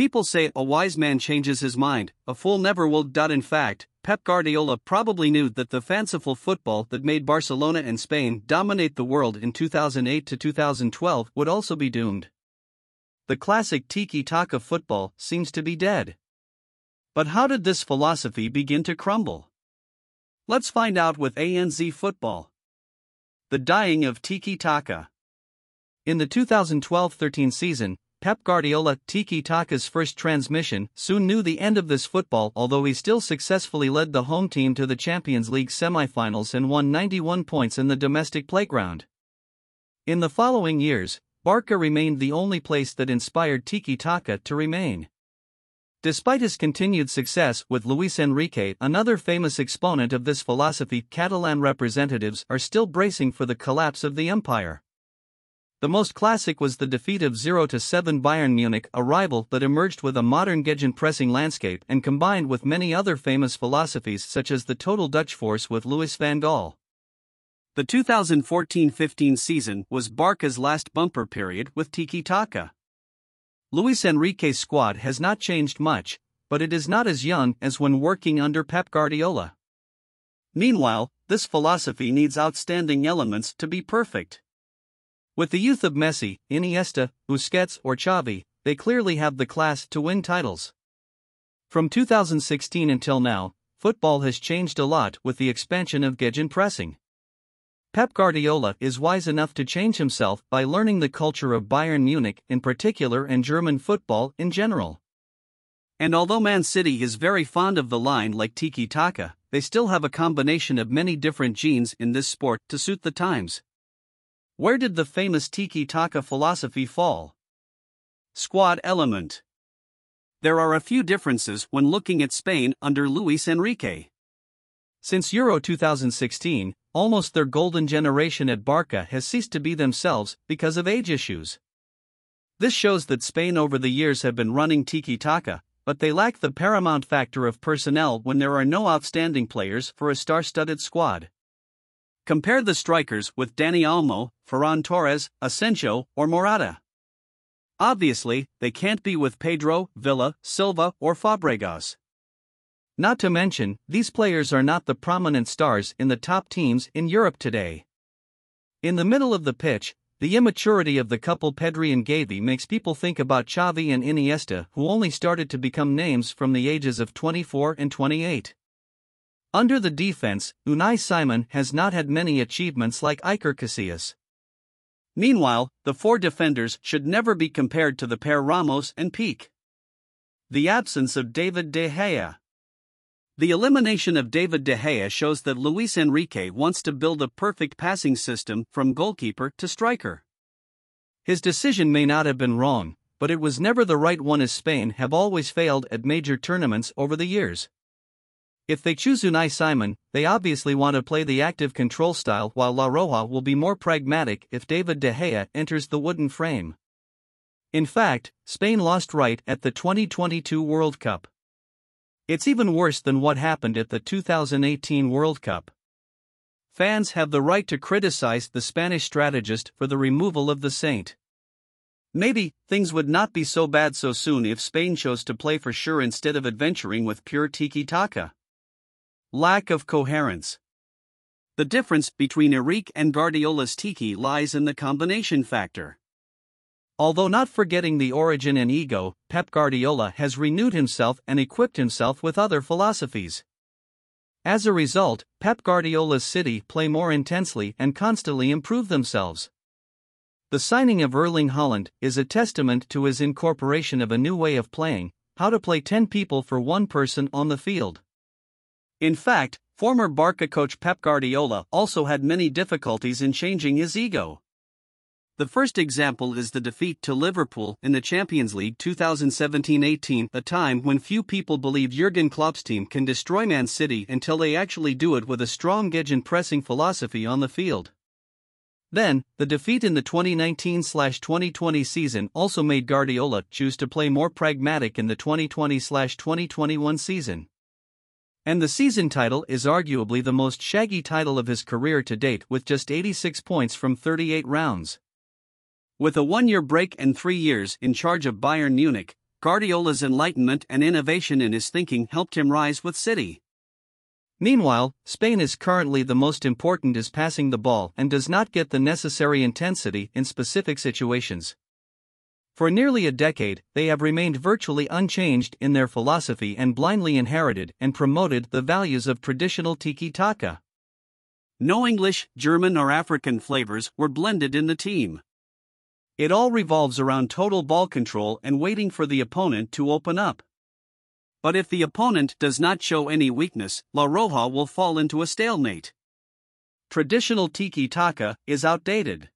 People say a wise man changes his mind, a fool never will. In fact, Pep Guardiola probably knew that the fanciful football that made Barcelona and Spain dominate the world in 2008 to 2012 would also be doomed. The classic tiki taka football seems to be dead. But how did this philosophy begin to crumble? Let's find out with ANZ Football. The dying of tiki taka. In the 2012 13 season, Pep Guardiola, Tiki Taka's first transmission, soon knew the end of this football, although he still successfully led the home team to the Champions League semi-finals and won 91 points in the domestic playground. In the following years, Barca remained the only place that inspired Tiki Taka to remain. Despite his continued success with Luis Enrique, another famous exponent of this philosophy, Catalan representatives are still bracing for the collapse of the empire. The most classic was the defeat of 0 7 Bayern Munich, a rival that emerged with a modern gegenpressing landscape and combined with many other famous philosophies such as the total Dutch force with Louis van Gaal. The 2014 15 season was Barca's last bumper period with Tiki Taka. Luis Enrique's squad has not changed much, but it is not as young as when working under Pep Guardiola. Meanwhile, this philosophy needs outstanding elements to be perfect. With the youth of Messi, Iniesta, Busquets, or Xavi, they clearly have the class to win titles. From 2016 until now, football has changed a lot with the expansion of gegenpressing. Pep Guardiola is wise enough to change himself by learning the culture of Bayern Munich in particular and German football in general. And although Man City is very fond of the line like Tiki Taka, they still have a combination of many different genes in this sport to suit the times. Where did the famous Tiki Taka philosophy fall? Squad element. There are a few differences when looking at Spain under Luis Enrique. Since Euro 2016, almost their golden generation at Barca has ceased to be themselves because of age issues. This shows that Spain over the years have been running tiki taka, but they lack the paramount factor of personnel when there are no outstanding players for a star studded squad. Compare the strikers with Dani Olmo, Ferran Torres, Asensio, or Morata. Obviously, they can't be with Pedro, Villa, Silva, or Fabregas. Not to mention, these players are not the prominent stars in the top teams in Europe today. In the middle of the pitch, the immaturity of the couple Pedri and Gavi makes people think about Xavi and Iniesta, who only started to become names from the ages of 24 and 28. Under the defense, Unai Simon has not had many achievements like Iker Casillas. Meanwhile, the four defenders should never be compared to the pair Ramos and Pique. The absence of David De Gea. The elimination of David De Gea shows that Luis Enrique wants to build a perfect passing system from goalkeeper to striker. His decision may not have been wrong, but it was never the right one as Spain have always failed at major tournaments over the years. If they choose Unai Simon, they obviously want to play the active control style while La Roja will be more pragmatic if David De Gea enters the wooden frame. In fact, Spain lost right at the 2022 World Cup. It's even worse than what happened at the 2018 World Cup. Fans have the right to criticize the Spanish strategist for the removal of the Saint. Maybe, things would not be so bad so soon if Spain chose to play for sure instead of adventuring with pure tiki taka. Lack of coherence. The difference between Enrique and Guardiola's Tiki lies in the combination factor. Although not forgetting the origin and ego, Pep Guardiola has renewed himself and equipped himself with other philosophies. As a result, Pep Guardiola's City play more intensely and constantly improve themselves. The signing of Erling Haaland is a testament to his incorporation of a new way of playing, how to play 10 people for one person on the field. In fact, former Barca coach Pep Guardiola also had many difficulties in changing his ego. The first example is the defeat to Liverpool in the Champions League 2017 18, a time when few people believe Jurgen Klopp's team can destroy Man City until they actually do it with a strong gegenpressing philosophy on the field. Then, the defeat in the 2019 2020 season also made Guardiola choose to play more pragmatic in the 2020 2021 season. And the season title is arguably the most shaggy title of his career to date with just 86 points from 38 rounds. With a one year break and three years in charge of Bayern Munich, Guardiola's enlightenment and innovation in his thinking helped him rise with City. Meanwhile, Spain is currently the most important is passing the ball and does not get the necessary intensity in specific situations. For nearly a decade, they have remained virtually unchanged in their philosophy and blindly inherited and promoted the values of traditional tiki taka. No English, German, or African flavors were blended in the team. It all revolves around total ball control and waiting for the opponent to open up. But if the opponent does not show any weakness, La Roja will fall into a stalemate. Traditional tiki taka is outdated.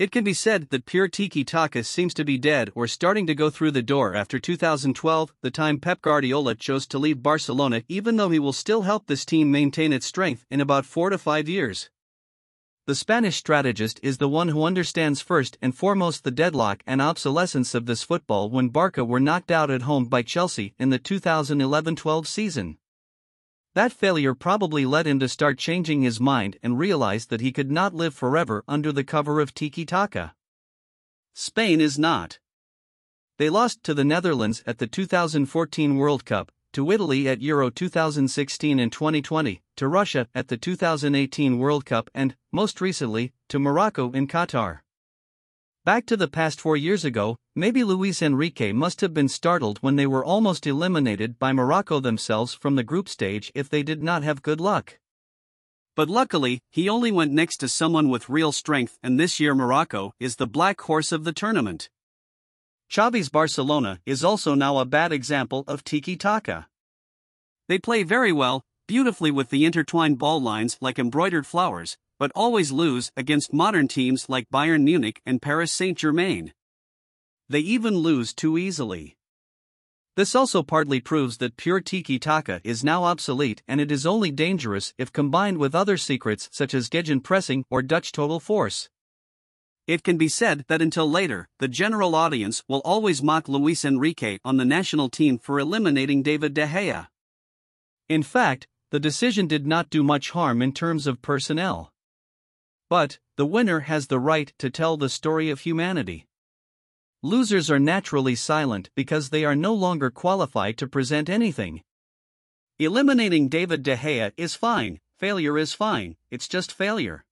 It can be said that pure tiki taka seems to be dead or starting to go through the door after 2012, the time Pep Guardiola chose to leave Barcelona, even though he will still help this team maintain its strength in about 4 to 5 years. The Spanish strategist is the one who understands first and foremost the deadlock and obsolescence of this football when Barca were knocked out at home by Chelsea in the 2011 12 season. That failure probably led him to start changing his mind and realize that he could not live forever under the cover of tiki taka. Spain is not. They lost to the Netherlands at the 2014 World Cup, to Italy at Euro 2016 and 2020, to Russia at the 2018 World Cup, and, most recently, to Morocco in Qatar. Back to the past four years ago, maybe Luis Enrique must have been startled when they were almost eliminated by Morocco themselves from the group stage if they did not have good luck. But luckily, he only went next to someone with real strength, and this year Morocco is the black horse of the tournament. Xavi's Barcelona is also now a bad example of tiki taka. They play very well, beautifully with the intertwined ball lines like embroidered flowers, but always lose against modern teams like Bayern Munich and Paris Saint Germain. They even lose too easily. This also partly proves that pure tiki taka is now obsolete and it is only dangerous if combined with other secrets such as gegenpressing or Dutch total force. It can be said that until later, the general audience will always mock Luis Enrique on the national team for eliminating David De Gea. In fact, the decision did not do much harm in terms of personnel. But, the winner has the right to tell the story of humanity. Losers are naturally silent because they are no longer qualified to present anything. Eliminating David De Gea is fine, failure is fine, it's just failure.